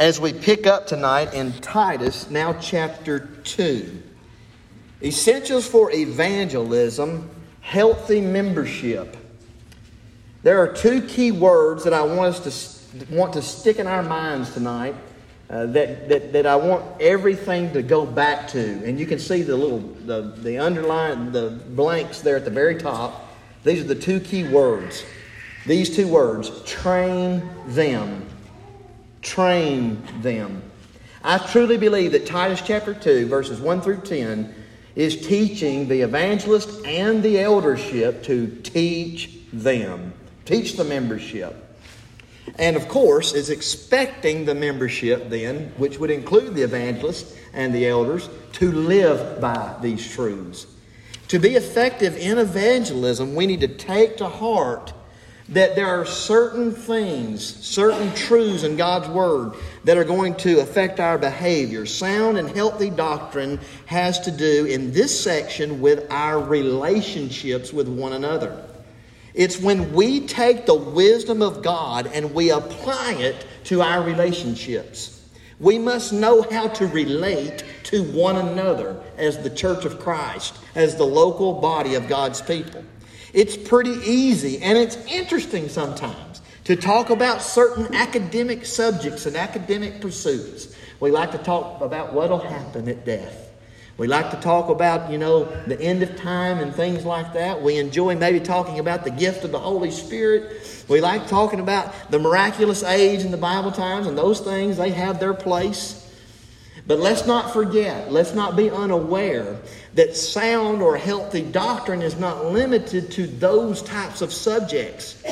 as we pick up tonight in Titus, now chapter 2. Essentials for evangelism, healthy membership. There are two key words that I want us to want to stick in our minds tonight uh, that, that, that I want everything to go back to. And you can see the little, the, the underline, the blanks there at the very top. These are the two key words. These two words train them. Train them. I truly believe that Titus chapter 2, verses 1 through 10, is teaching the evangelist and the eldership to teach them, teach the membership. And of course, is expecting the membership then, which would include the evangelists and the elders, to live by these truths. To be effective in evangelism, we need to take to heart that there are certain things, certain truths in God's Word that are going to affect our behavior. Sound and healthy doctrine has to do in this section with our relationships with one another. It's when we take the wisdom of God and we apply it to our relationships. We must know how to relate to one another as the church of Christ, as the local body of God's people. It's pretty easy and it's interesting sometimes to talk about certain academic subjects and academic pursuits. We like to talk about what'll happen at death. We like to talk about, you know, the end of time and things like that. We enjoy maybe talking about the gift of the Holy Spirit. We like talking about the miraculous age in the Bible times and those things, they have their place. But let's not forget, let's not be unaware that sound or healthy doctrine is not limited to those types of subjects.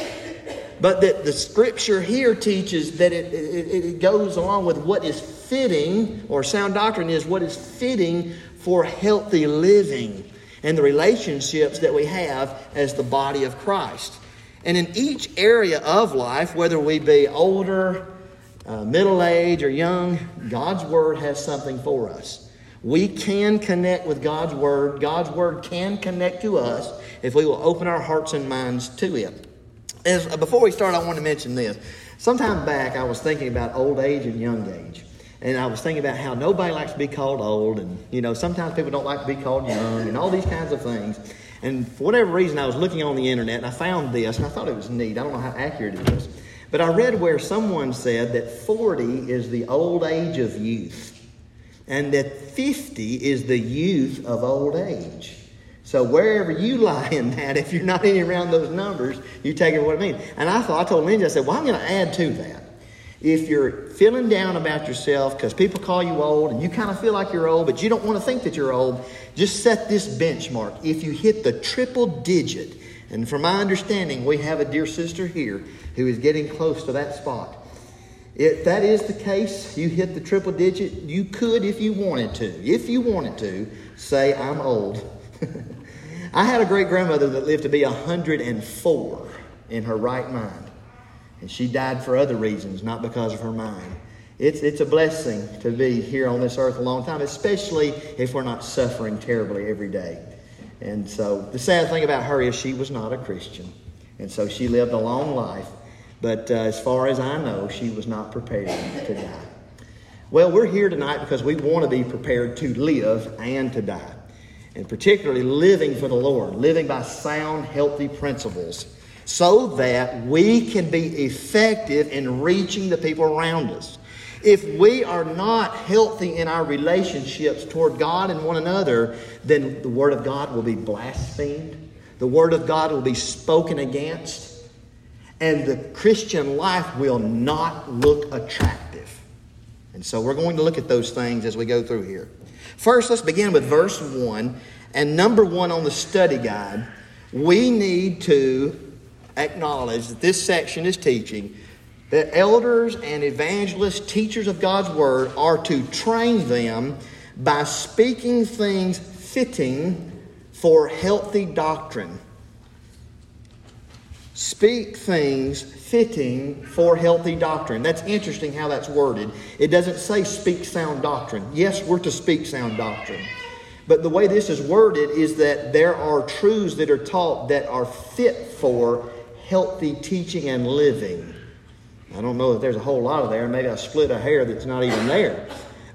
But that the scripture here teaches that it, it, it goes along with what is fitting, or sound doctrine is what is fitting for healthy living and the relationships that we have as the body of Christ. And in each area of life, whether we be older, uh, middle age, or young, God's Word has something for us. We can connect with God's Word. God's Word can connect to us if we will open our hearts and minds to it. As, uh, before we start, I want to mention this. Sometime back, I was thinking about old age and young age. And I was thinking about how nobody likes to be called old, and you know, sometimes people don't like to be called young, and all these kinds of things. And for whatever reason, I was looking on the internet and I found this, and I thought it was neat. I don't know how accurate it is. But I read where someone said that 40 is the old age of youth, and that 50 is the youth of old age. So wherever you lie in that, if you're not any around those numbers, you take it what it means. And I thought, I told Lindsay, I said, well, I'm going to add to that. If you're feeling down about yourself because people call you old and you kind of feel like you're old, but you don't want to think that you're old, just set this benchmark. If you hit the triple digit, and from my understanding, we have a dear sister here who is getting close to that spot. If that is the case, you hit the triple digit, you could, if you wanted to, if you wanted to, say, I'm old. I had a great grandmother that lived to be 104 in her right mind. And she died for other reasons, not because of her mind. It's, it's a blessing to be here on this earth a long time, especially if we're not suffering terribly every day. And so the sad thing about her is she was not a Christian. And so she lived a long life. But uh, as far as I know, she was not prepared to die. Well, we're here tonight because we want to be prepared to live and to die. And particularly living for the Lord, living by sound, healthy principles so that we can be effective in reaching the people around us. If we are not healthy in our relationships toward God and one another, then the Word of God will be blasphemed. The Word of God will be spoken against. And the Christian life will not look attractive. And so we're going to look at those things as we go through here. First, let's begin with verse 1. And number one on the study guide, we need to acknowledge that this section is teaching that elders and evangelists, teachers of God's Word, are to train them by speaking things fitting for healthy doctrine. Speak things fitting for healthy doctrine. That's interesting how that's worded. It doesn't say speak sound doctrine. Yes, we're to speak sound doctrine. But the way this is worded is that there are truths that are taught that are fit for healthy teaching and living. I don't know that there's a whole lot of there. Maybe I split a hair that's not even there.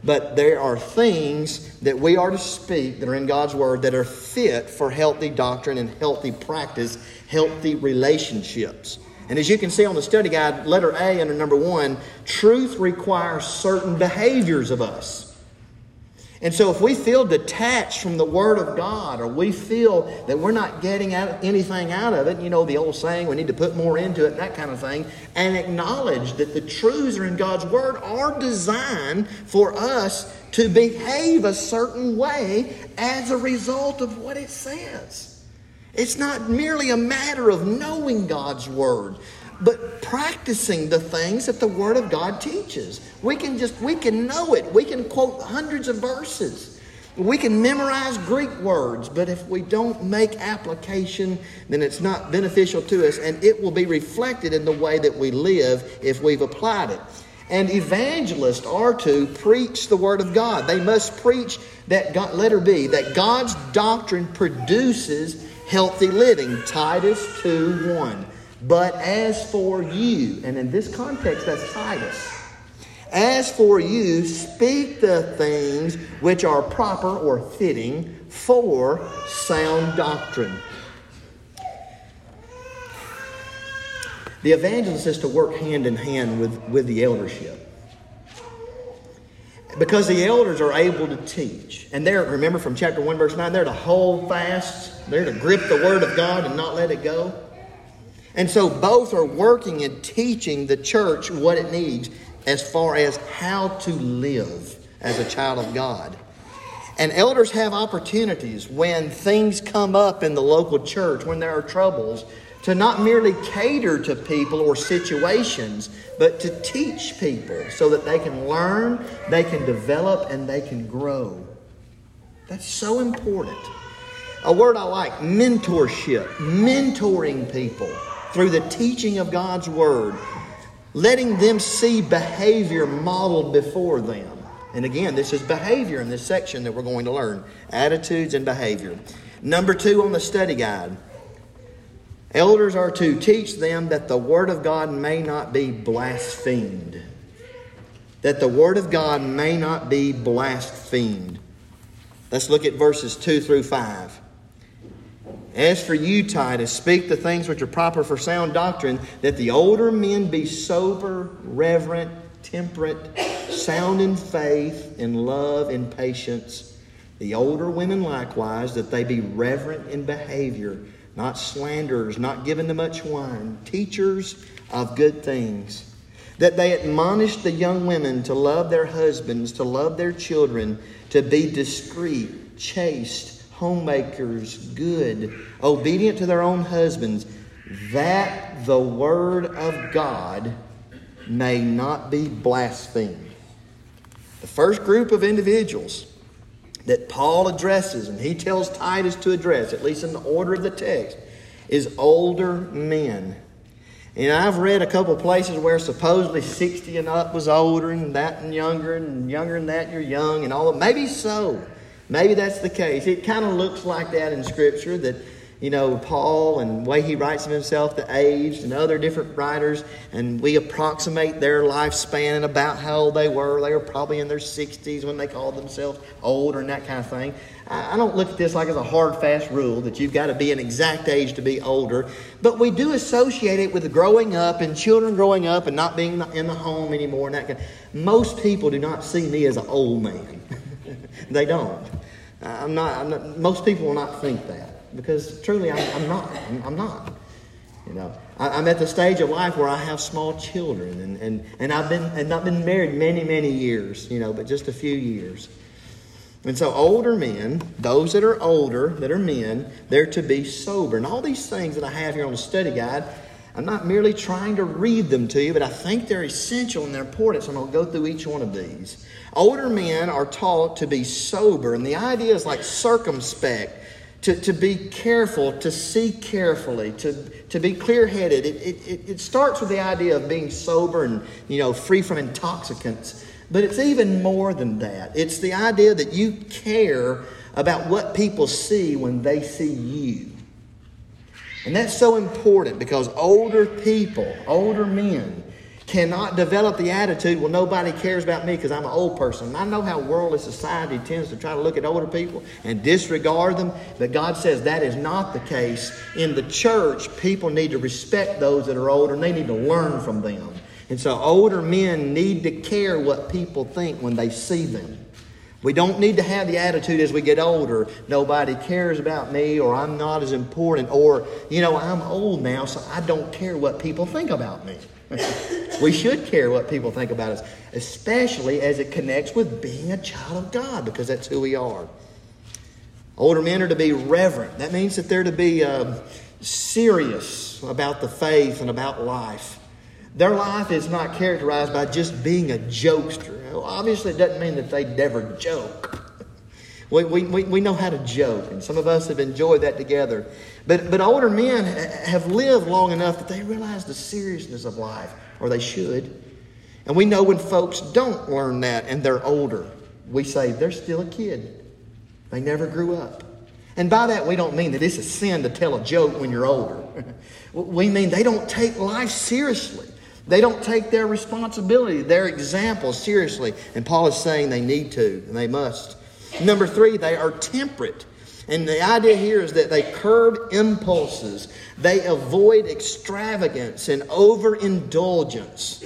But there are things that we are to speak that are in God's Word that are fit for healthy doctrine and healthy practice, healthy relationships. And as you can see on the study guide, letter A under number one, truth requires certain behaviors of us. And so, if we feel detached from the Word of God, or we feel that we're not getting out, anything out of it, you know, the old saying, we need to put more into it, that kind of thing, and acknowledge that the truths are in God's Word are designed for us to behave a certain way as a result of what it says. It's not merely a matter of knowing God's Word, but practicing the things that the Word of God teaches. We can just, we can know it. We can quote hundreds of verses. We can memorize Greek words, but if we don't make application, then it's not beneficial to us, and it will be reflected in the way that we live if we've applied it. And evangelists are to preach the Word of God. They must preach that, God, letter B, that God's doctrine produces healthy living. Titus 2 1. But as for you, and in this context, that's Titus. As for you, speak the things which are proper or fitting for sound doctrine. The evangelist is to work hand in hand with, with the eldership. Because the elders are able to teach. And they're, remember from chapter 1, verse 9, they're to hold fast, they're to grip the word of God and not let it go. And so both are working and teaching the church what it needs as far as how to live as a child of God. And elders have opportunities when things come up in the local church, when there are troubles, to not merely cater to people or situations, but to teach people so that they can learn, they can develop, and they can grow. That's so important. A word I like mentorship, mentoring people through the teaching of God's Word, letting them see behavior modeled before them. And again, this is behavior in this section that we're going to learn attitudes and behavior. Number two on the study guide elders are to teach them that the Word of God may not be blasphemed. That the Word of God may not be blasphemed. Let's look at verses 2 through 5. As for you, Titus, speak the things which are proper for sound doctrine, that the older men be sober, reverent, temperate, sound in faith, in love, in patience. The older women likewise, that they be reverent in behavior, not slanderers, not given to much wine, teachers of good things. That they admonish the young women to love their husbands, to love their children, to be discreet, chaste homemakers good, obedient to their own husbands, that the word of God may not be blasphemed. The first group of individuals that Paul addresses, and he tells Titus to address, at least in the order of the text, is older men. And I've read a couple places where supposedly 60 and up was older, and that and younger, and younger and that you're young, and all of Maybe so. Maybe that's the case. It kind of looks like that in Scripture that, you know, Paul and the way he writes of himself, the aged, and other different writers, and we approximate their lifespan and about how old they were. They were probably in their 60s when they called themselves older and that kind of thing. I don't look at this like as a hard, fast rule that you've got to be an exact age to be older, but we do associate it with growing up and children growing up and not being in the home anymore. And that kind. Most people do not see me as an old man. they don't. I'm not, I'm not, most people will not think that because truly I'm, I'm not. I'm, I'm, not. You know, I, am at the stage of life where I have small children and, and, and I've been and not been married many, many years, you know, but just a few years. And so older men, those that are older, that are men, they're to be sober. And all these things that I have here on the study guide, I'm not merely trying to read them to you, but I think they're essential and they're important. So I'm going to go through each one of these. Older men are taught to be sober, and the idea is like circumspect, to, to be careful, to see carefully, to, to be clear headed. It, it, it starts with the idea of being sober and, you know, free from intoxicants. But it's even more than that. It's the idea that you care about what people see when they see you. And that's so important because older people, older men, cannot develop the attitude, well, nobody cares about me because I'm an old person. I know how worldly society tends to try to look at older people and disregard them, but God says that is not the case. In the church, people need to respect those that are older and they need to learn from them. And so older men need to care what people think when they see them. We don't need to have the attitude as we get older, nobody cares about me, or I'm not as important, or, you know, I'm old now, so I don't care what people think about me. we should care what people think about us, especially as it connects with being a child of God, because that's who we are. Older men are to be reverent. That means that they're to be um, serious about the faith and about life. Their life is not characterized by just being a jokester. Obviously, it doesn't mean that they never joke. We, we, we know how to joke, and some of us have enjoyed that together. But, but older men have lived long enough that they realize the seriousness of life, or they should. And we know when folks don't learn that and they're older, we say they're still a kid. They never grew up. And by that, we don't mean that it's a sin to tell a joke when you're older. we mean they don't take life seriously. They don't take their responsibility, their example seriously. And Paul is saying they need to, and they must. Number three, they are temperate. And the idea here is that they curb impulses, they avoid extravagance and overindulgence.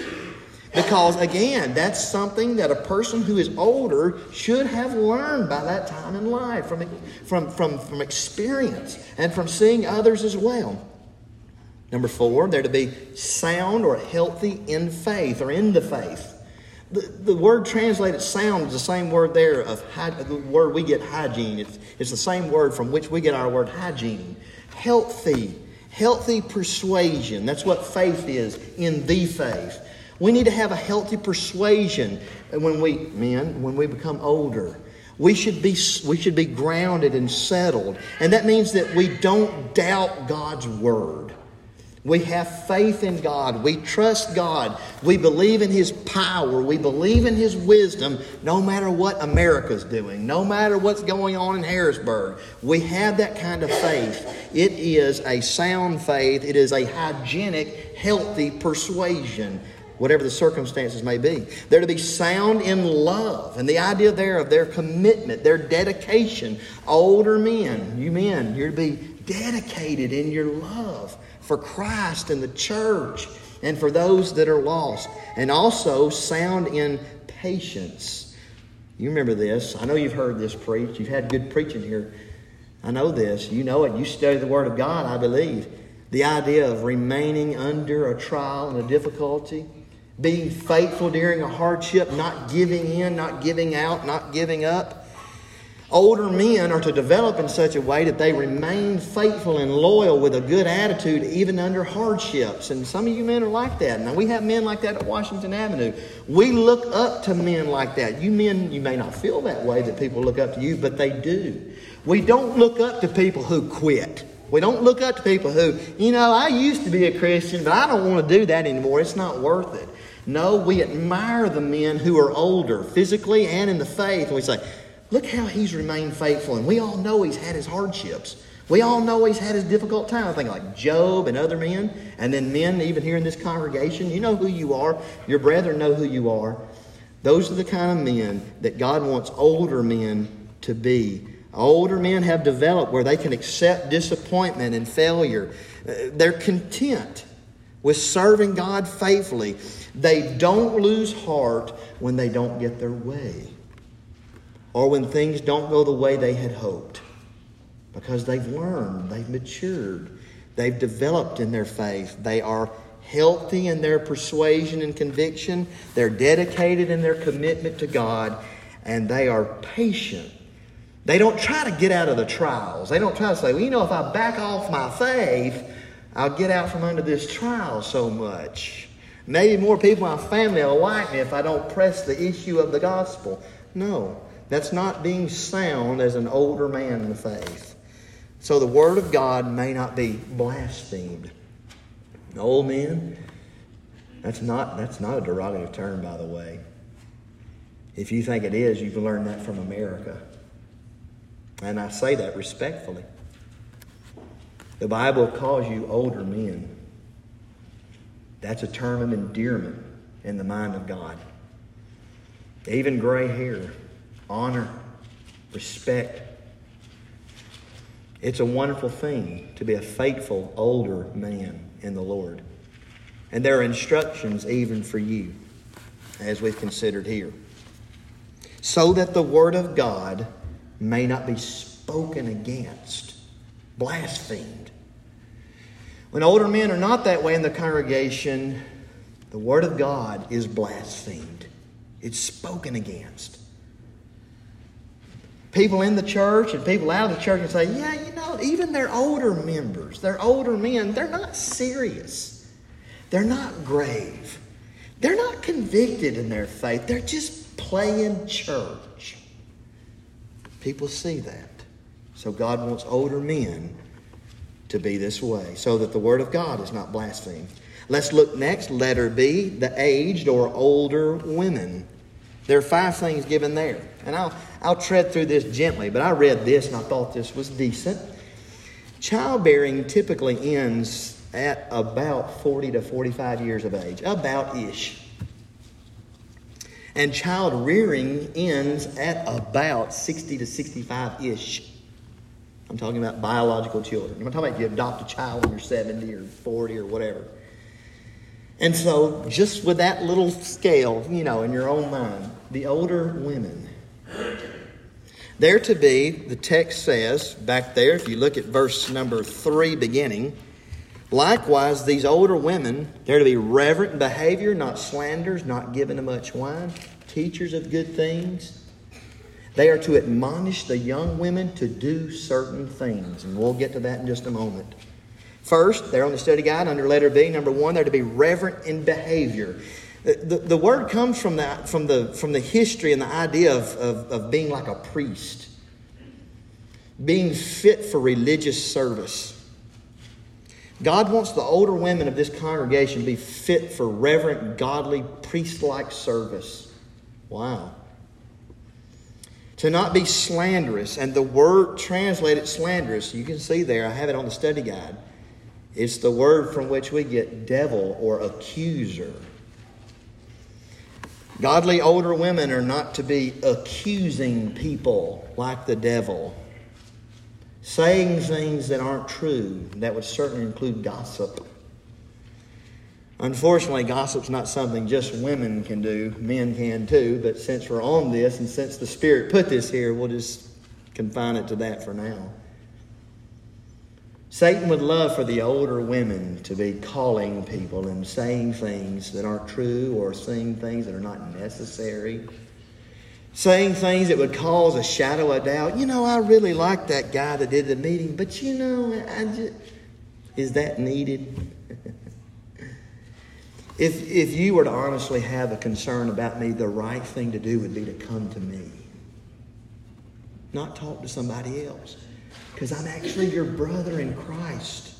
Because again, that's something that a person who is older should have learned by that time in life from, from, from, from experience and from seeing others as well. Number four, they're to be sound or healthy in faith or in the faith. The, the word translated sound is the same word there of the word we get hygiene. It's, it's the same word from which we get our word hygiene. Healthy, healthy persuasion. That's what faith is in the faith. We need to have a healthy persuasion when we, men, when we become older. We should be, we should be grounded and settled. And that means that we don't doubt God's word. We have faith in God. We trust God. We believe in His power. We believe in His wisdom no matter what America's doing, no matter what's going on in Harrisburg. We have that kind of faith. It is a sound faith, it is a hygienic, healthy persuasion. Whatever the circumstances may be. They're to be sound in love. And the idea there of their commitment, their dedication. Older men, you men, you're to be dedicated in your love for Christ and the church and for those that are lost. And also sound in patience. You remember this. I know you've heard this preached. You've had good preaching here. I know this. You know it. You study the Word of God, I believe. The idea of remaining under a trial and a difficulty, being faithful during a hardship, not giving in, not giving out, not giving up. Older men are to develop in such a way that they remain faithful and loyal with a good attitude even under hardships. And some of you men are like that. Now, we have men like that at Washington Avenue. We look up to men like that. You men, you may not feel that way that people look up to you, but they do. We don't look up to people who quit. We don't look up to people who, you know, I used to be a Christian, but I don't want to do that anymore. It's not worth it. No, we admire the men who are older, physically and in the faith. And we say, Look how he's remained faithful. And we all know he's had his hardships. We all know he's had his difficult time. I think like Job and other men, and then men even here in this congregation. You know who you are. Your brethren know who you are. Those are the kind of men that God wants older men to be. Older men have developed where they can accept disappointment and failure. Uh, they're content with serving God faithfully. They don't lose heart when they don't get their way or when things don't go the way they had hoped. Because they've learned, they've matured, they've developed in their faith. They are healthy in their persuasion and conviction, they're dedicated in their commitment to God, and they are patient. They don't try to get out of the trials. They don't try to say, well, you know, if I back off my faith, I'll get out from under this trial so much. Maybe more people in my family will like me if I don't press the issue of the gospel. No. That's not being sound as an older man in the faith. So the Word of God may not be blasphemed. Old men, that's not, that's not a derogative term, by the way. If you think it is, you've learned that from America. And I say that respectfully. The Bible calls you older men. That's a term of endearment. in the mind of God. Even gray hair, honor, respect. It's a wonderful thing to be a faithful older man in the Lord. And there are instructions even for you, as we've considered here. So that the Word of God may not be spoken against, blasphemed. When older men are not that way in the congregation, the Word of God is blasphemed, it's spoken against. People in the church and people out of the church can say, yeah, you know, even their older members, their older men, they're not serious. They're not grave. They're not convicted in their faith. They're just playing church. People see that. So God wants older men to be this way so that the Word of God is not blasphemed. Let's look next, letter B, the aged or older women. There are five things given there. And I'll, I'll tread through this gently, but I read this and I thought this was decent. Childbearing typically ends at about 40 to 45 years of age, about ish. And child rearing ends at about 60 to 65 ish. I'm talking about biological children. I'm not talking about if you adopt a child when you're 70 or 40 or whatever. And so, just with that little scale, you know, in your own mind, the older women, they're to be, the text says back there, if you look at verse number three beginning, likewise, these older women, they're to be reverent in behavior, not slanders, not given to much wine, teachers of good things. They are to admonish the young women to do certain things, and we'll get to that in just a moment. First, they're on the study guide under letter B. Number one, they're to be reverent in behavior. Uh, the, the word comes from the, from, the, from the history and the idea of, of, of being like a priest, being fit for religious service. God wants the older women of this congregation to be fit for reverent, godly, priest like service. Wow. To not be slanderous, and the word translated slanderous, you can see there, I have it on the study guide. It's the word from which we get devil or accuser. Godly older women are not to be accusing people like the devil, saying things that aren't true. That would certainly include gossip. Unfortunately, gossip's not something just women can do, men can too, but since we're on this and since the Spirit put this here, we'll just confine it to that for now. Satan would love for the older women to be calling people and saying things that aren't true or saying things that are not necessary. Saying things that would cause a shadow of doubt. You know, I really like that guy that did the meeting, but you know, I just, is that needed? if, if you were to honestly have a concern about me, the right thing to do would be to come to me, not talk to somebody else because I'm actually your brother in Christ.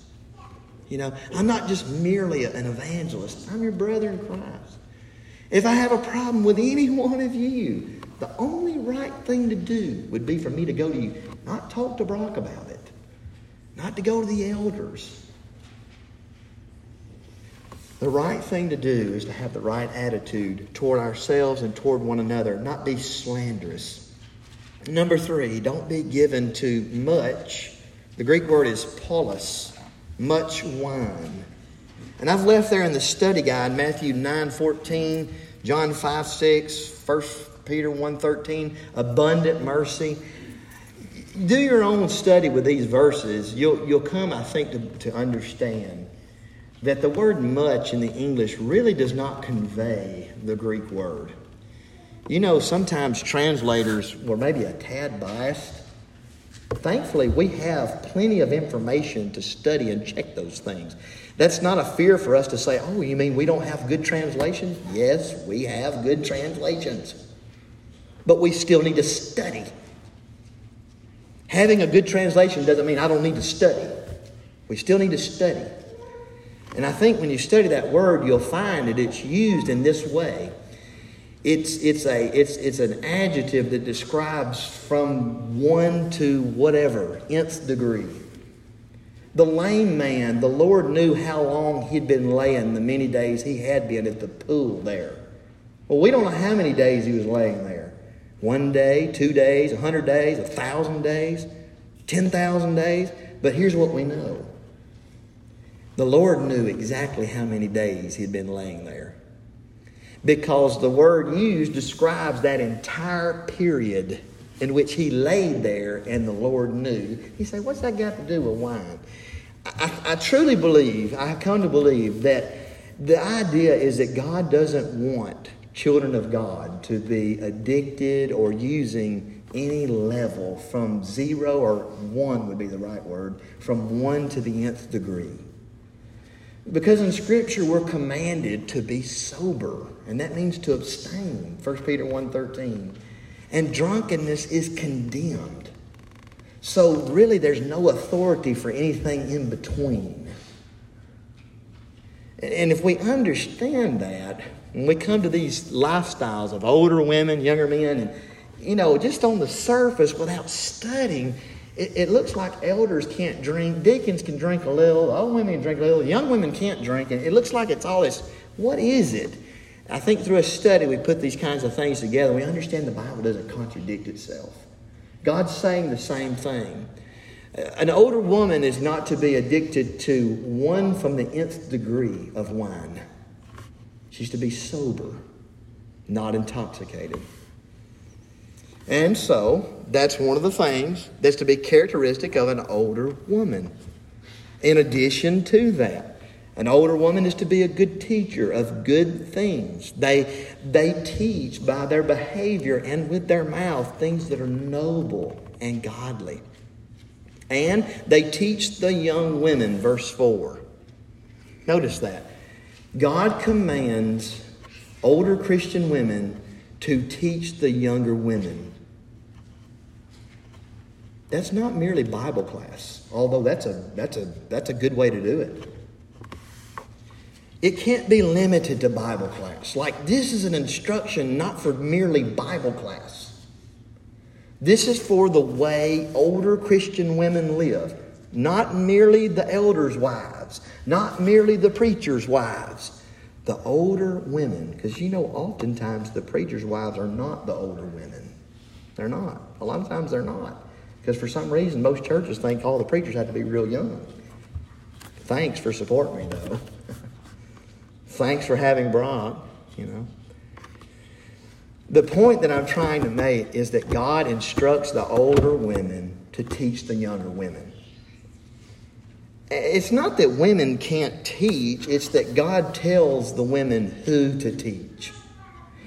You know, I'm not just merely an evangelist, I'm your brother in Christ. If I have a problem with any one of you, the only right thing to do would be for me to go to you, not talk to Brock about it, not to go to the elders. The right thing to do is to have the right attitude toward ourselves and toward one another, not be slanderous. Number three, don't be given to much. The Greek word is polus, much wine. And I've left there in the study guide Matthew 9 14, John 5 6, 1 Peter 1 13, abundant mercy. Do your own study with these verses. You'll, you'll come, I think, to, to understand that the word much in the English really does not convey the Greek word. You know, sometimes translators were maybe a tad biased. Thankfully, we have plenty of information to study and check those things. That's not a fear for us to say, oh, you mean we don't have good translations? Yes, we have good translations. But we still need to study. Having a good translation doesn't mean I don't need to study. We still need to study. And I think when you study that word, you'll find that it's used in this way. It's, it's, a, it's, it's an adjective that describes from one to whatever, nth degree. The lame man, the Lord knew how long he'd been laying, the many days he had been at the pool there. Well, we don't know how many days he was laying there. One day, two days, a hundred days, a thousand days, ten thousand days. But here's what we know the Lord knew exactly how many days he'd been laying there. Because the word used describes that entire period in which he laid there and the Lord knew. He said, what's that got to do with wine? I, I truly believe, I come to believe that the idea is that God doesn't want children of God to be addicted or using any level from zero or one would be the right word, from one to the nth degree. Because in Scripture we're commanded to be sober, and that means to abstain. 1 Peter 1.13. And drunkenness is condemned. So really there's no authority for anything in between. And if we understand that, when we come to these lifestyles of older women, younger men, and you know, just on the surface without studying, it, it, looks like elders can't drink, deacons can drink a little, old women drink a little, young women can't drink, and it looks like it's all this. What is it? I think through a study we put these kinds of things together. We understand the Bible doesn't contradict itself. God's saying the same thing. Uh, an older woman is not to be addicted to one from the nth degree of wine. She's to be sober, not intoxicated. And so, that's one of the things that's to be characteristic of an older woman. In addition to that, an older woman is to be a good teacher of good things. They, they teach by their behavior and with their mouth things that are noble and godly. And they teach the young women, verse 4. Notice that. God commands older Christian women to teach the younger women. That's not merely Bible class, although that's a, that's a, that's a good way to do it. It can't be limited to Bible class. Like, this is an instruction not for merely Bible class. This is for the way older Christian women live, not merely the elders' wives, not merely the preacher's wives, the older women. Because you know, oftentimes the preacher's wives are not the older women. They're not. A lot of times they're not. Because for some reason, most churches think all the preachers have to be real young. Thanks for supporting me, though. Thanks for having Brock, you know. The point that I'm trying to make is that God instructs the older women to teach the younger women. It's not that women can't teach, it's that God tells the women who to teach.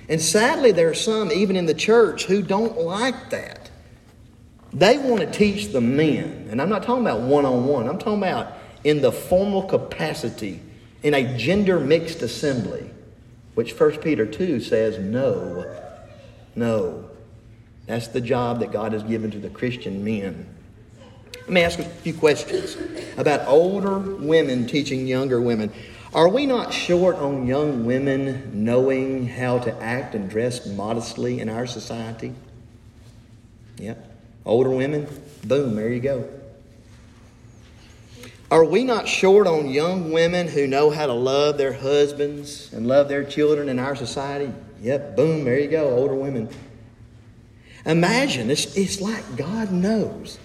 And sadly, there are some, even in the church, who don't like that. They want to teach the men. And I'm not talking about one on one, I'm talking about in the formal capacity, in a gender mixed assembly, which 1 Peter 2 says no. No. That's the job that God has given to the Christian men. Let me ask a few questions about older women teaching younger women. Are we not short on young women knowing how to act and dress modestly in our society? Yep. Older women, boom, there you go. Are we not short on young women who know how to love their husbands and love their children in our society? Yep, boom, there you go, older women. Imagine, it's, it's like God knows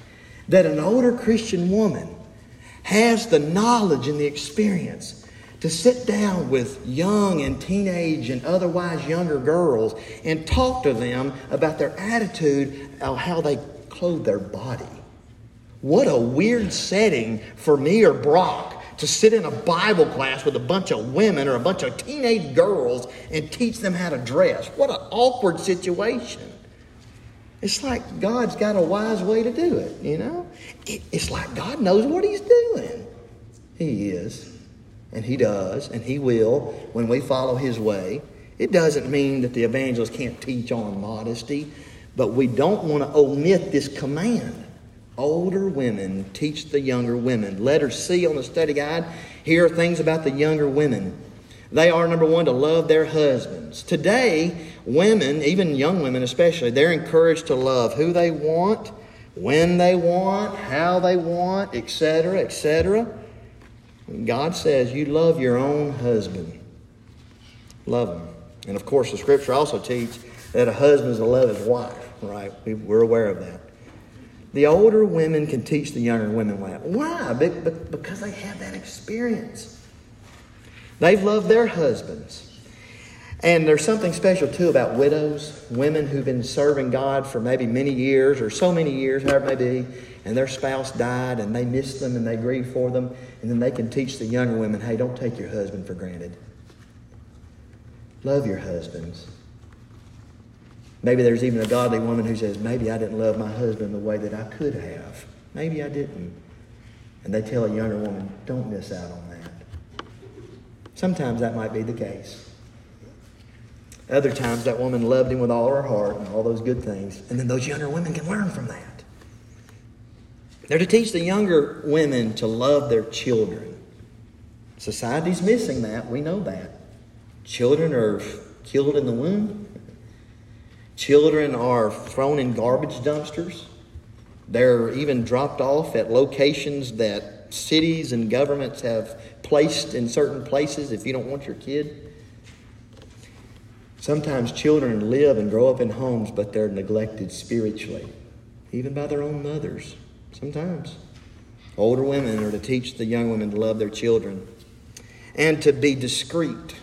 that an older Christian woman has the knowledge and the experience to sit down with young and teenage and otherwise younger girls and talk to them about their attitude of how they clothe their body. What a weird setting for me or Brock to sit in a Bible class with a bunch of women or a bunch of teenage girls and teach them how to dress. What an awkward situation. It's like God's got a wise way to do it, you know? It's like God knows what He's doing. He is. And He does, and He will when we follow His way. It doesn't mean that the evangelist can't teach on modesty, but we don't want to omit this command. Older women teach the younger women. Letter C on the study guide. Here are things about the younger women. They are, number one, to love their husbands. Today, women, even young women especially, they're encouraged to love who they want, when they want, how they want, etc., etc. God says you love your own husband. Love him. And of course, the scripture also teaches that a husband is to love his wife, right? We're aware of that. The older women can teach the younger women that. Why? Because they have that experience. They've loved their husbands. And there's something special too about widows, women who've been serving God for maybe many years or so many years, however it may be, and their spouse died and they miss them and they grieve for them, and then they can teach the younger women hey, don't take your husband for granted. Love your husbands. Maybe there's even a godly woman who says, maybe I didn't love my husband the way that I could have. Maybe I didn't. And they tell a younger woman, don't miss out on that. Sometimes that might be the case. Other times that woman loved him with all her heart and all those good things. And then those younger women can learn from that. They're to teach the younger women to love their children. Society's missing that. We know that. Children are killed in the womb. Children are thrown in garbage dumpsters. They're even dropped off at locations that cities and governments have placed in certain places if you don't want your kid. Sometimes children live and grow up in homes, but they're neglected spiritually, even by their own mothers. Sometimes. Older women are to teach the young women to love their children and to be discreet.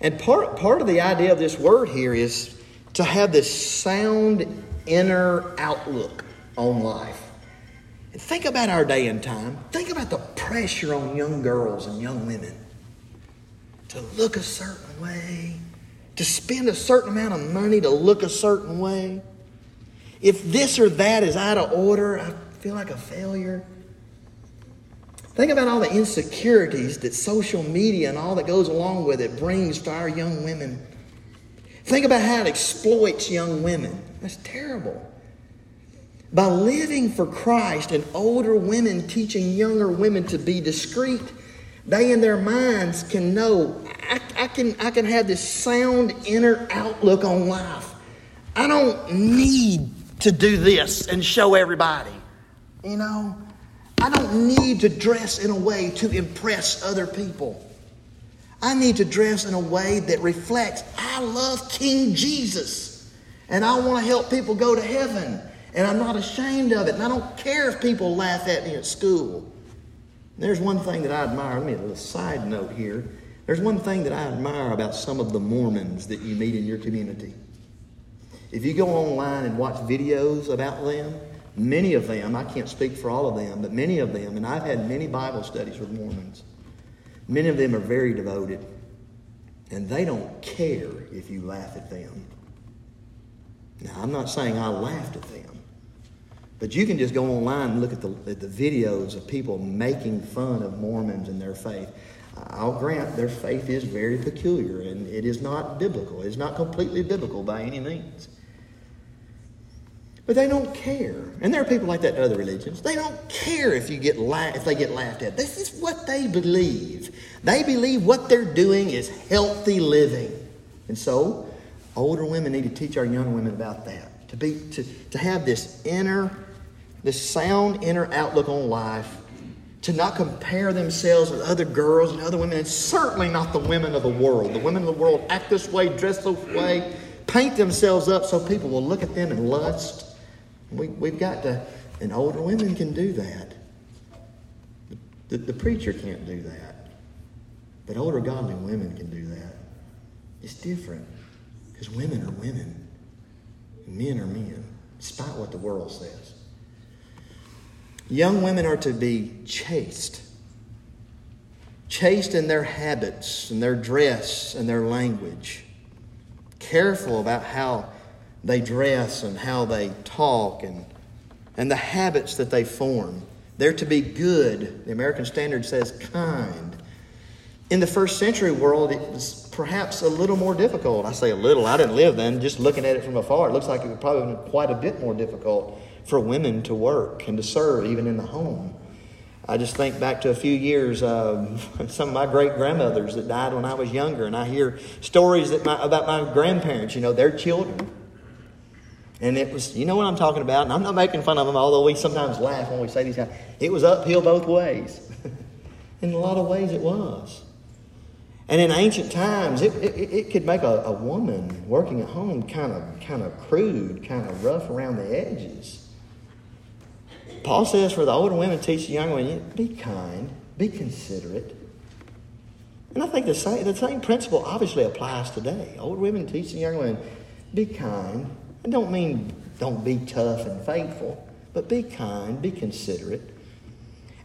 And part, part of the idea of this word here is to have this sound inner outlook on life. And think about our day and time. Think about the pressure on young girls and young women to look a certain way, to spend a certain amount of money to look a certain way. If this or that is out of order, I feel like a failure. Think about all the insecurities that social media and all that goes along with it brings to our young women. Think about how it exploits young women. That's terrible. By living for Christ and older women teaching younger women to be discreet, they in their minds can know I, I, can, I can have this sound inner outlook on life. I don't need to do this and show everybody. You know, I don't need to dress in a way to impress other people. I need to dress in a way that reflects I love King Jesus and I want to help people go to heaven and I'm not ashamed of it and I don't care if people laugh at me at school. There's one thing that I admire. Let me a little side note here. There's one thing that I admire about some of the Mormons that you meet in your community. If you go online and watch videos about them, many of them, I can't speak for all of them, but many of them, and I've had many Bible studies with Mormons Many of them are very devoted, and they don't care if you laugh at them. Now, I'm not saying I laughed at them, but you can just go online and look at the, at the videos of people making fun of Mormons and their faith. I'll grant their faith is very peculiar and it is not biblical. It's not completely biblical by any means. But they don't care. And there are people like that in other religions. They don't care if you get la- if they get laughed at. This is what they believe. They believe what they're doing is healthy living. And so, older women need to teach our young women about that. To be to, to have this inner, this sound inner outlook on life, to not compare themselves with other girls and other women, and certainly not the women of the world. The women of the world act this way, dress this way, paint themselves up so people will look at them and lust. We, we've got to, and older women can do that. The, the preacher can't do that. But older godly women can do that. It's different because women are women, men are men, despite what the world says. Young women are to be chaste. Chaste in their habits and their dress and their language. Careful about how they dress and how they talk and, and the habits that they form. They're to be good. The American Standard says kind. In the first century world, it was perhaps a little more difficult. I say a little, I didn't live then. Just looking at it from afar, it looks like it would probably be quite a bit more difficult for women to work and to serve, even in the home. I just think back to a few years, uh, some of my great grandmothers that died when I was younger, and I hear stories that my, about my grandparents, you know, their children And it was, you know what I'm talking about, and I'm not making fun of them, although we sometimes laugh when we say these guys. It was uphill both ways. in a lot of ways, it was. And in ancient times, it, it, it could make a, a woman working at home kind of kind of crude, kind of rough around the edges. Paul says for the older women, teach the younger women, be kind, be considerate. And I think the same, the same principle obviously applies today. Older women teach the younger women, be kind. I don't mean don't be tough and faithful, but be kind, be considerate.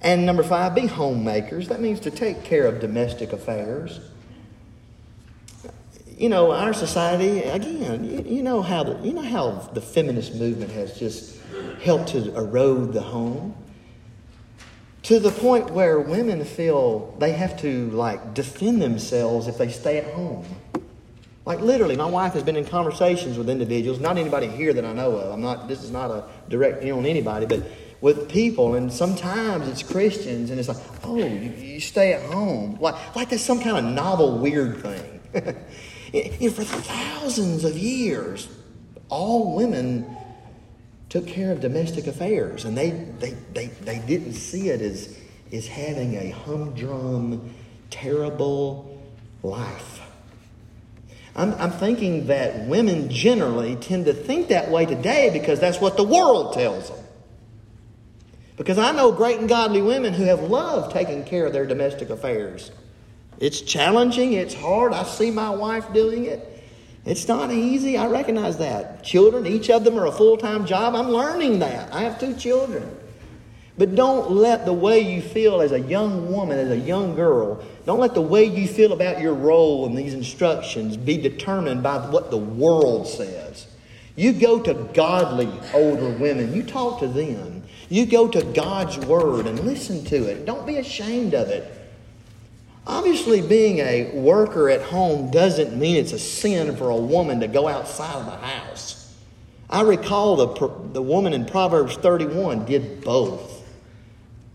And number five, be homemakers. That means to take care of domestic affairs. You know, our society, again, you, you know how the, you know how the feminist movement has just helped to erode the home to the point where women feel they have to like defend themselves if they stay at home. Like literally, my wife has been in conversations with individuals, not anybody here that I know of. I'm not. This is not a direct you on anybody, but with people, and sometimes it's Christians, and it's like, oh, you, you stay at home, like like that's some kind of novel, weird thing. you know, for thousands of years, all women took care of domestic affairs, and they they they, they didn't see it as as having a humdrum, terrible life. I'm, I'm thinking that women generally tend to think that way today because that's what the world tells them. Because I know great and godly women who have loved taking care of their domestic affairs. It's challenging, it's hard. I see my wife doing it. It's not easy. I recognize that. Children, each of them are a full time job. I'm learning that. I have two children. But don't let the way you feel as a young woman, as a young girl, don't let the way you feel about your role in these instructions be determined by what the world says. You go to godly older women, you talk to them. You go to God's Word and listen to it. Don't be ashamed of it. Obviously, being a worker at home doesn't mean it's a sin for a woman to go outside of the house. I recall the, the woman in Proverbs 31 did both.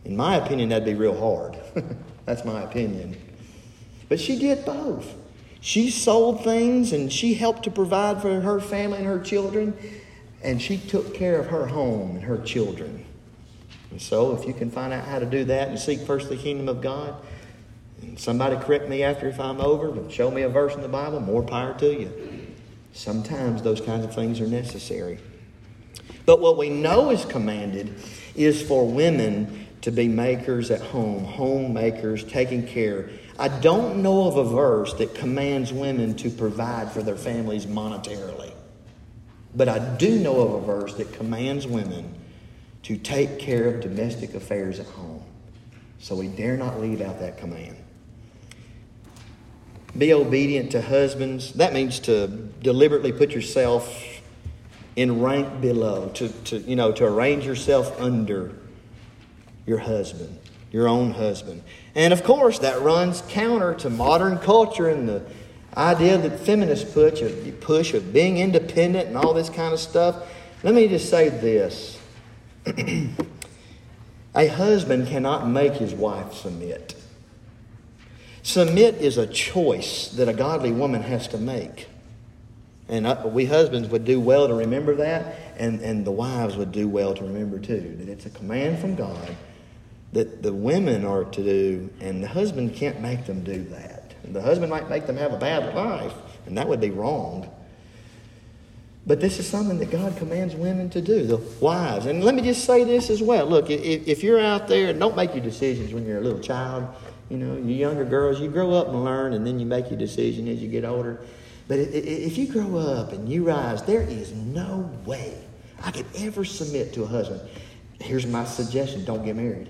In my opinion, that'd be real hard. That's my opinion. But she did both. She sold things and she helped to provide for her family and her children, and she took care of her home and her children. And so, if you can find out how to do that and seek first the kingdom of God, and somebody correct me after if I'm over, but show me a verse in the Bible, more power to you. Sometimes those kinds of things are necessary. But what we know is commanded is for women to be makers at home, homemakers, taking care. I don't know of a verse that commands women to provide for their families monetarily. But I do know of a verse that commands women to take care of domestic affairs at home. So we dare not leave out that command. Be obedient to husbands. That means to deliberately put yourself in rank below, to, to, you know, to arrange yourself under your husband, your own husband. And of course, that runs counter to modern culture and the idea that feminists push of, push of being independent and all this kind of stuff. Let me just say this a husband cannot make his wife submit. Submit is a choice that a godly woman has to make. And uh, we husbands would do well to remember that, and, and the wives would do well to remember too that it's a command from God that the women are to do, and the husband can't make them do that. The husband might make them have a bad life, and that would be wrong. But this is something that God commands women to do, the wives. And let me just say this as well. Look, if, if you're out there, and don't make your decisions when you're a little child. You know, you younger girls, you grow up and learn, and then you make your decision as you get older. But if you grow up and you rise, there is no way I could ever submit to a husband. Here's my suggestion don't get married.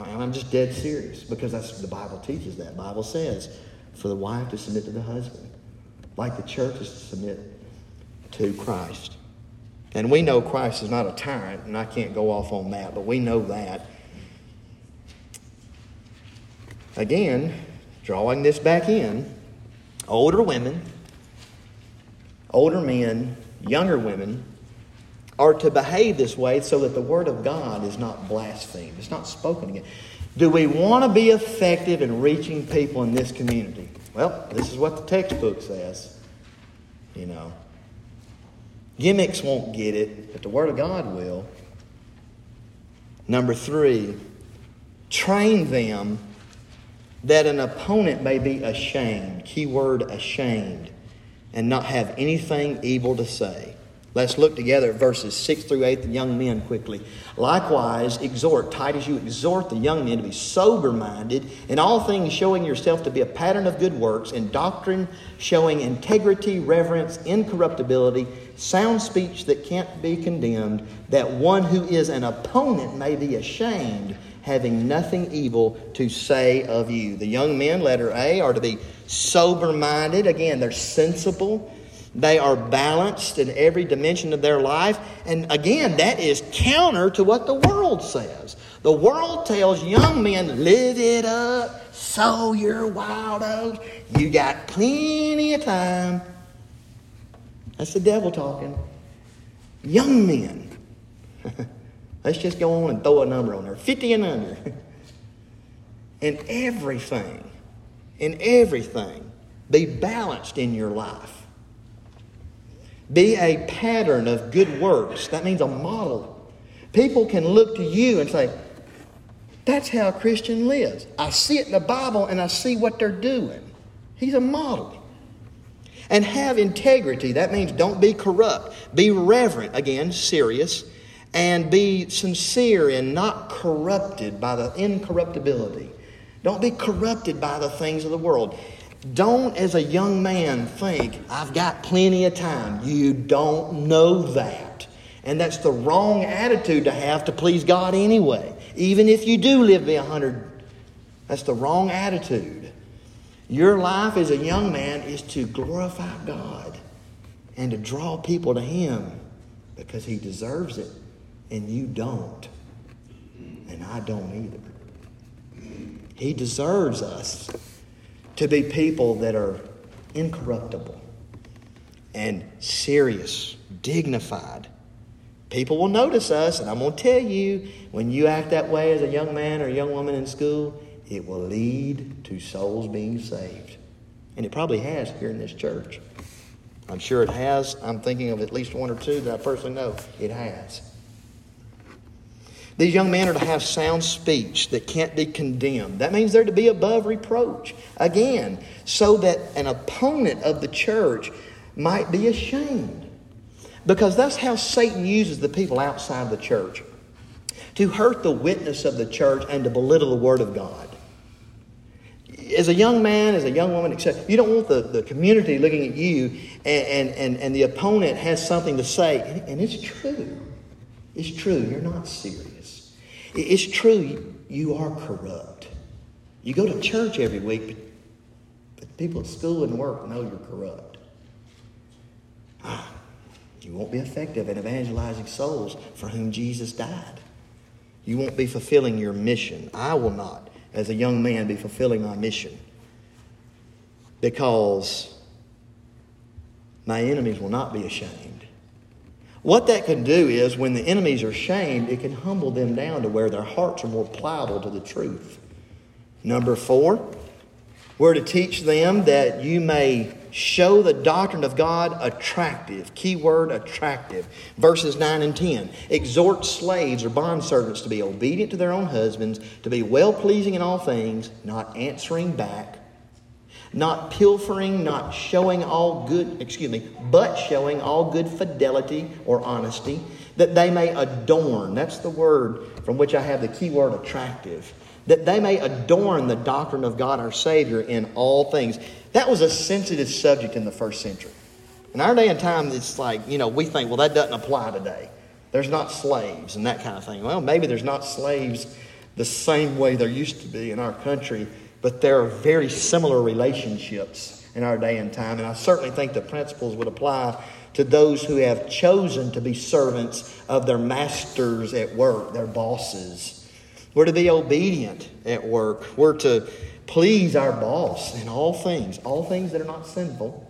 I'm just dead serious because that's the Bible teaches that. The Bible says for the wife to submit to the husband like the church is to submit to Christ. And we know Christ is not a tyrant, and I can't go off on that, but we know that. Again, drawing this back in, older women, older men, younger women are to behave this way so that the Word of God is not blasphemed, it's not spoken against. Do we want to be effective in reaching people in this community? Well, this is what the textbook says. You know, Gimmicks won't get it, but the Word of God will. Number three, train them that an opponent may be ashamed. Key word ashamed. And not have anything evil to say. Let's look together at verses 6 through 8, the young men quickly. Likewise, exhort, Titus, you exhort the young men to be sober minded, in all things showing yourself to be a pattern of good works, in doctrine showing integrity, reverence, incorruptibility, sound speech that can't be condemned, that one who is an opponent may be ashamed, having nothing evil to say of you. The young men, letter A, are to be sober minded. Again, they're sensible they are balanced in every dimension of their life. And again, that is counter to what the world says. The world tells young men, live it up, sow your wild oats. You got plenty of time. That's the devil talking. Young men. Let's just go on and throw a number on there 50 and under. in everything, in everything, be balanced in your life. Be a pattern of good works. That means a model. People can look to you and say, that's how a Christian lives. I see it in the Bible and I see what they're doing. He's a model. And have integrity. That means don't be corrupt. Be reverent, again, serious, and be sincere and not corrupted by the incorruptibility. Don't be corrupted by the things of the world. Don't, as a young man, think, I've got plenty of time. You don't know that. And that's the wrong attitude to have to please God anyway. Even if you do live to be 100, that's the wrong attitude. Your life as a young man is to glorify God and to draw people to Him because He deserves it and you don't. And I don't either. He deserves us to be people that are incorruptible and serious, dignified. People will notice us, and I'm going to tell you when you act that way as a young man or a young woman in school, it will lead to souls being saved. And it probably has here in this church. I'm sure it has. I'm thinking of at least one or two that I personally know. It has. These young men are to have sound speech that can't be condemned. That means they're to be above reproach. Again, so that an opponent of the church might be ashamed. Because that's how Satan uses the people outside the church to hurt the witness of the church and to belittle the Word of God. As a young man, as a young woman, etc., you don't want the, the community looking at you and, and, and the opponent has something to say. And it's true. It's true. You're not serious. It's true, you are corrupt. You go to church every week, but, people at school and work know you're corrupt. Ah, you won't be effective in evangelizing souls for whom Jesus died. You won't be fulfilling your mission. I will not, as a young man, be fulfilling my mission because my enemies will not be ashamed. What that can do is when the enemies are shamed, it can humble them down to where their hearts are more pliable to the truth. Number four, we're to teach them that you may show the doctrine of God attractive. Key word attractive. Verses 9 and 10. Exhort slaves or bondservants to be obedient to their own husbands, to be well pleasing in all things, not answering back not pilfering, not showing all good, excuse me, but showing all good fidelity or honesty, that they may adorn. That's the word from which I have the key word attractive. That they may adorn the doctrine of God our Savior in all things. That was a sensitive subject in the first century. In our day and time, it's like, you know, we think, well, that doesn't apply today. There's not slaves and that kind of thing. Well, maybe there's not slaves the same way there used to be in our country but there are very similar relationships in our day and time. And I certainly think the principles would apply to those who have chosen to be servants of their masters at work, their bosses. We're to be obedient at work. We're to please our boss in all things, all things that are not sinful.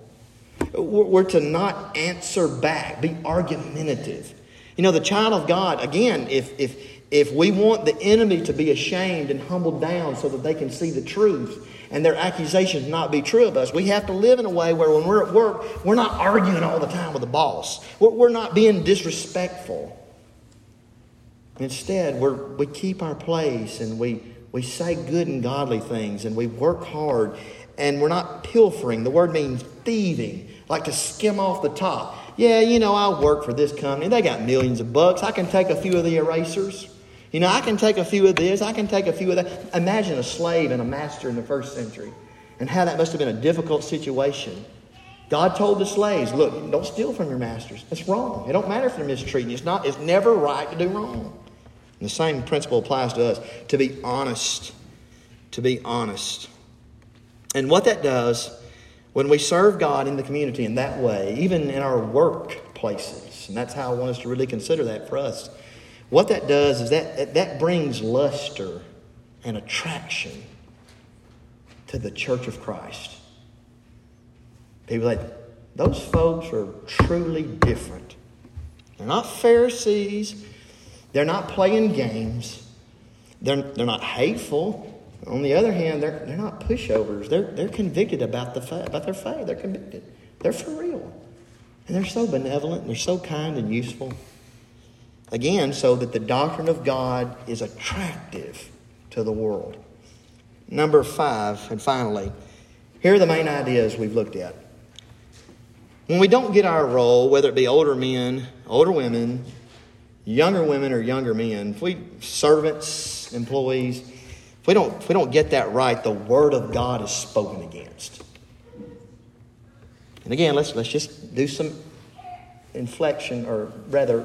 We're to not answer back, be argumentative. You know, the child of God, again, if, if if we want the enemy to be ashamed and humbled down so that they can see the truth and their accusations not be true of us, we have to live in a way where when we're at work, we're not arguing all the time with the boss. We're not being disrespectful. Instead, we're, we keep our place and we, we say good and godly things and we work hard and we're not pilfering. The word means thieving, like to skim off the top. Yeah, you know, I work for this company. They got millions of bucks. I can take a few of the erasers. You know, I can take a few of this, I can take a few of that. Imagine a slave and a master in the first century and how that must have been a difficult situation. God told the slaves, look, don't steal from your masters. That's wrong. It don't matter if they're mistreating you. It's not, it's never right to do wrong. And the same principle applies to us to be honest. To be honest. And what that does when we serve God in the community in that way, even in our workplaces, and that's how I want us to really consider that for us what that does is that, that brings luster and attraction to the church of Christ. People like, those folks are truly different. They're not Pharisees. They're not playing games. They're, they're not hateful. On the other hand, they're, they're not pushovers. They're, they're convicted about, the about their faith. They're convicted. They're for real. And they're so benevolent. And they're so kind and useful. Again, so that the doctrine of God is attractive to the world. Number five, and finally, here are the main ideas we've looked at. When we don't get our role, whether it be older men, older women, younger women, or younger men, if we servants, employees, if we don't, if we don't get that right, the word of God is spoken against. And again, let's, let's just do some inflection, or rather,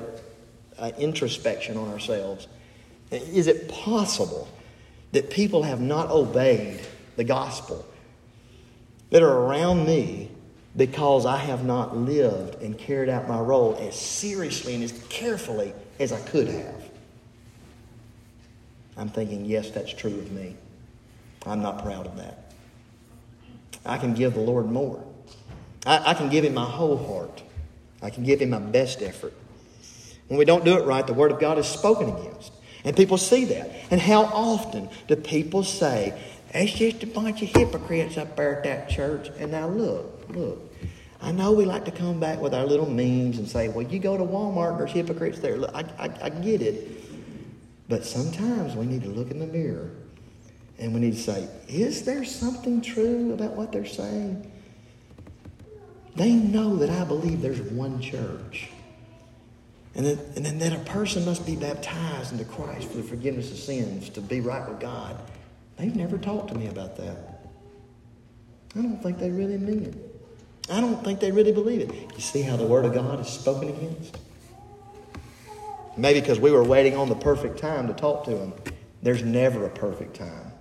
uh, introspection on ourselves. Is it possible that people have not obeyed the gospel that are around me because I have not lived and carried out my role as seriously and as carefully as I could have? I'm thinking, yes, that's true of me. I'm not proud of that. I can give the Lord more. I, I can give Him my whole heart. I can give Him my best effort. When we don't do it right, the Word of God is spoken against. And people see that. And how often do people say, it's just a bunch of hypocrites up there at that church? And now look, look. I know we like to come back with our little memes and say, well, you go to Walmart there's hypocrites there. Look, I, I, I get it. But sometimes we need to look in the mirror and we need to say, is there something true about what they're saying? They know that I believe there's one church. And then, and that a person must be baptized into Christ for the forgiveness of sins to be right with God. They've never talked to me about that. I don't think they really mean it. I don't think they really believe it. You see how the Word of God is spoken against? Maybe because we were waiting on the perfect time to talk to them. There's never a perfect time.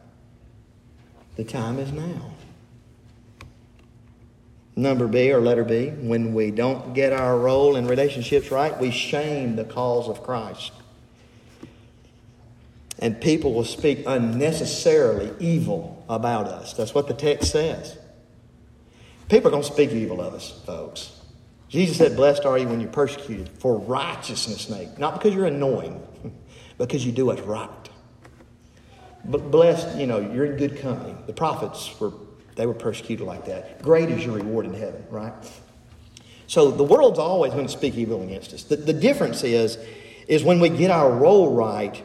The time is now. Number B or letter B, when we don't get our role in relationships right, we shame the cause of Christ. And people will speak unnecessarily evil about us. That's what the text says. People are going to speak evil of us, folks. Jesus said, Blessed are you when you're persecuted for righteousness' sake. Not because you're annoying, because you do what's right. But blessed, you know, you're in good company. The prophets were they were persecuted like that. Great is your reward in heaven, right? So the world's always going to speak evil against us. The, the difference is, is when we get our role right,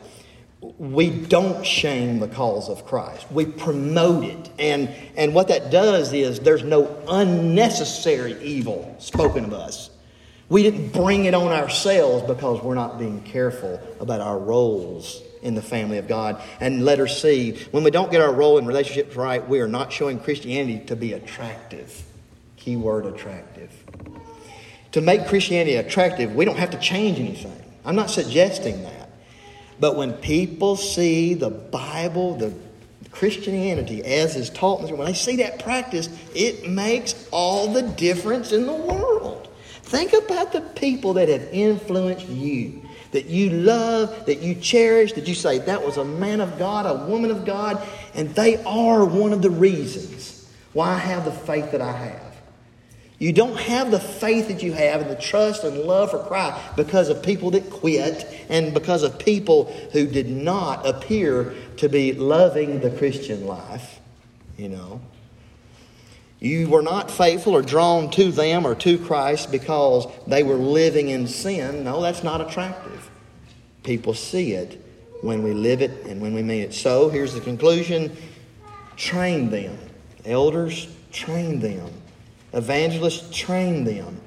we don't shame the cause of Christ. We promote it. And, and what that does is there's no unnecessary evil spoken of us. We didn't bring it on ourselves because we're not being careful about our roles in the family of God. And letter C, when we don't get our role in relationships right, we are not showing Christianity to be attractive. Key word attractive. To make Christianity attractive, we don't have to change anything. I'm not suggesting that. But when people see the Bible, the Christianity as is taught, when they see that practice, it makes all the difference in the world. Think about the people that have influenced you that you love, that you cherish, that you say, that was a man of God, a woman of God, and they are one of the reasons why I have the faith that I have. You don't have the faith that you have and the trust and love for Christ because of people that quit and because of people who did not appear to be loving the Christian life, you know. You were not faithful or drawn to them or to Christ because they were living in sin. No, that's not attractive. People see it when we live it and when we mean it. So here's the conclusion train them. Elders, train them. Evangelists, train them.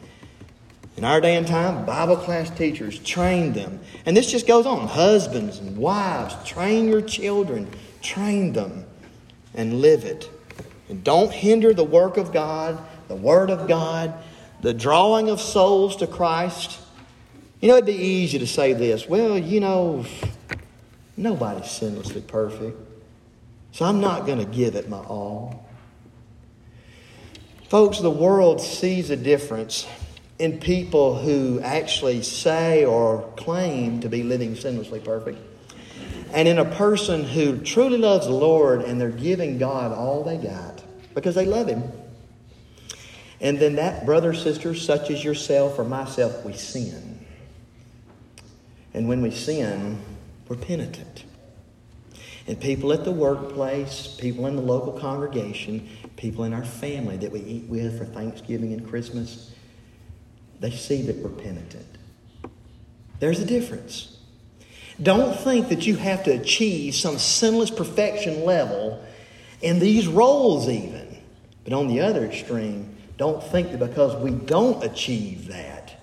In our day and time, Bible class teachers, train them. And this just goes on. Husbands and wives, train your children, train them, and live it. And don't hinder the work of God, the Word of God, the drawing of souls to Christ. You know, it'd be easy to say this. Well, you know, nobody's sinlessly perfect. So I'm not going to give it my all. Folks, the world sees a difference in people who actually say or claim to be living sinlessly perfect, and in a person who truly loves the Lord and they're giving God all they got because they love Him. And then that brother, sister, such as yourself or myself, we sin. And when we sin, we're penitent. And people at the workplace, people in the local congregation, people in our family that we eat with for Thanksgiving and Christmas, they see that we're penitent. There's a difference. Don't think that you have to achieve some sinless perfection level in these roles, even. But on the other extreme, don't think that because we don't achieve that,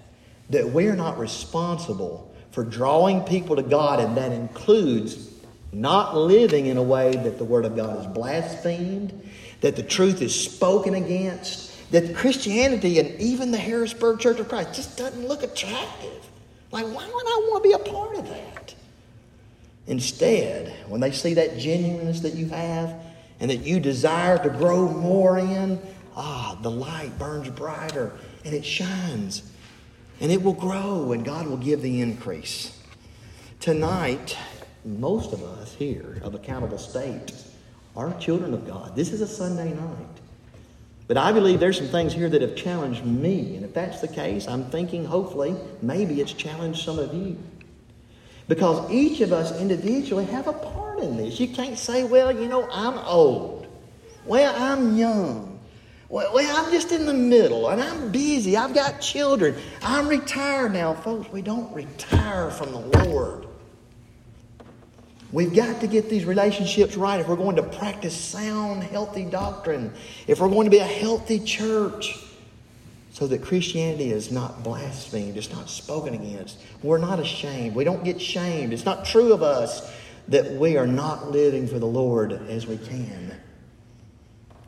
that we're not responsible for drawing people to God, and that includes not living in a way that the Word of God is blasphemed, that the truth is spoken against, that Christianity and even the Harrisburg Church of Christ just doesn't look attractive. Like, why would I want to be a part of that? Instead, when they see that genuineness that you have and that you desire to grow more in, ah, the light burns brighter and it shines and it will grow and God will give the increase. Tonight, most of us here of Accountable State are children of God. This is a Sunday night. But I believe there's some things here that have challenged me. And if that's the case, I'm thinking hopefully maybe it's challenged some of you. Because each of us individually have a part in this. You can't say, well, you know, I'm old. Well, I'm young. Well, well, I'm just in the middle and I'm busy. I've got children. I'm retired now. Folks, we don't retire from the Lord. We've got to get these relationships right if we're going to practice sound, healthy doctrine, if we're going to be a healthy church, so that Christianity is not blasphemed, it's not spoken against. We're not ashamed. We don't get shamed. It's not true of us that we are not living for the Lord as we can.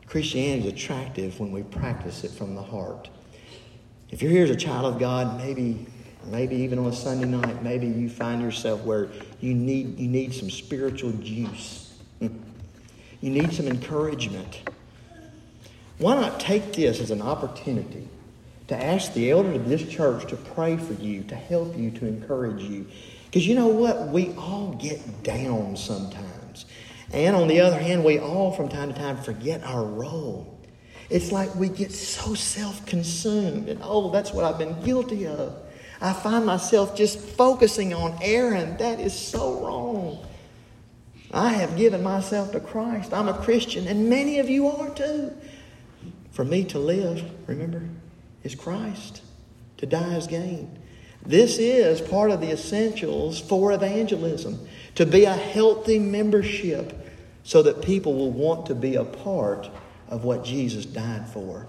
Christianity is attractive when we practice it from the heart. If you're here as a child of God, maybe Maybe even on a Sunday night, maybe you find yourself where you need, you need some spiritual juice. you need some encouragement. Why not take this as an opportunity to ask the elders of this church to pray for you, to help you, to encourage you? Because you know what? We all get down sometimes. And on the other hand, we all from time to time forget our role. It's like we get so self consumed, and oh, that's what I've been guilty of. I find myself just focusing on Aaron. That is so wrong. I have given myself to Christ. I'm a Christian, and many of you are too. For me to live, remember, is Christ. To die is gain. This is part of the essentials for evangelism to be a healthy membership so that people will want to be a part of what Jesus died for.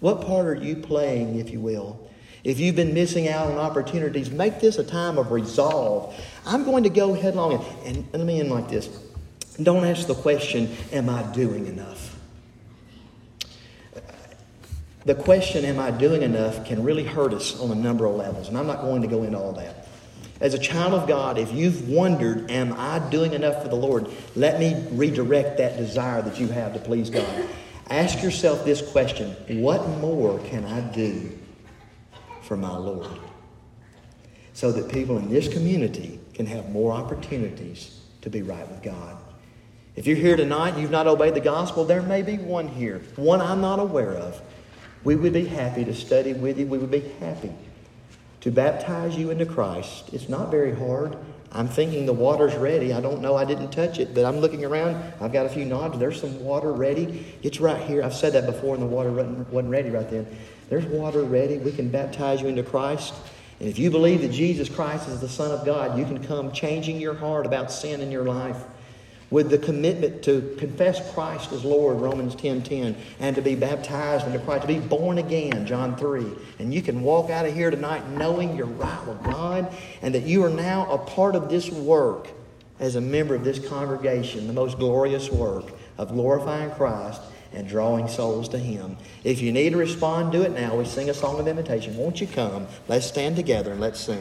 What part are you playing, if you will, if you've been missing out on opportunities, make this a time of resolve. I'm going to go headlong. And, and let me end like this. Don't ask the question, Am I doing enough? The question, Am I doing enough, can really hurt us on a number of levels. And I'm not going to go into all that. As a child of God, if you've wondered, Am I doing enough for the Lord? Let me redirect that desire that you have to please God. Ask yourself this question What more can I do for my Lord. So that people in this community can have more opportunities to be right with God. If you're here tonight and you've not obeyed the gospel, there may be one here, one I'm not aware of, we would be happy to study with you. We would be happy to baptize you into Christ. It's not very hard. I'm thinking the water's ready. I don't know. I didn't touch it, but I'm looking around. I've got a few nods. There's some water ready. It's right here. I've said that before, and the water wasn't ready right then. There's water ready. We can baptize you into Christ. And if you believe that Jesus Christ is the Son of God, you can come changing your heart about sin in your life with the commitment to confess Christ as Lord, Romans 10 10, and to be baptized into Christ, to be born again, John 3. And you can walk out of here tonight knowing you're right with God and that you are now a part of this work as a member of this congregation, the most glorious work of glorifying Christ and drawing souls to Him. If you need to respond, do it now. We sing a song of invitation. Won't you come? Let's stand together and let's sing.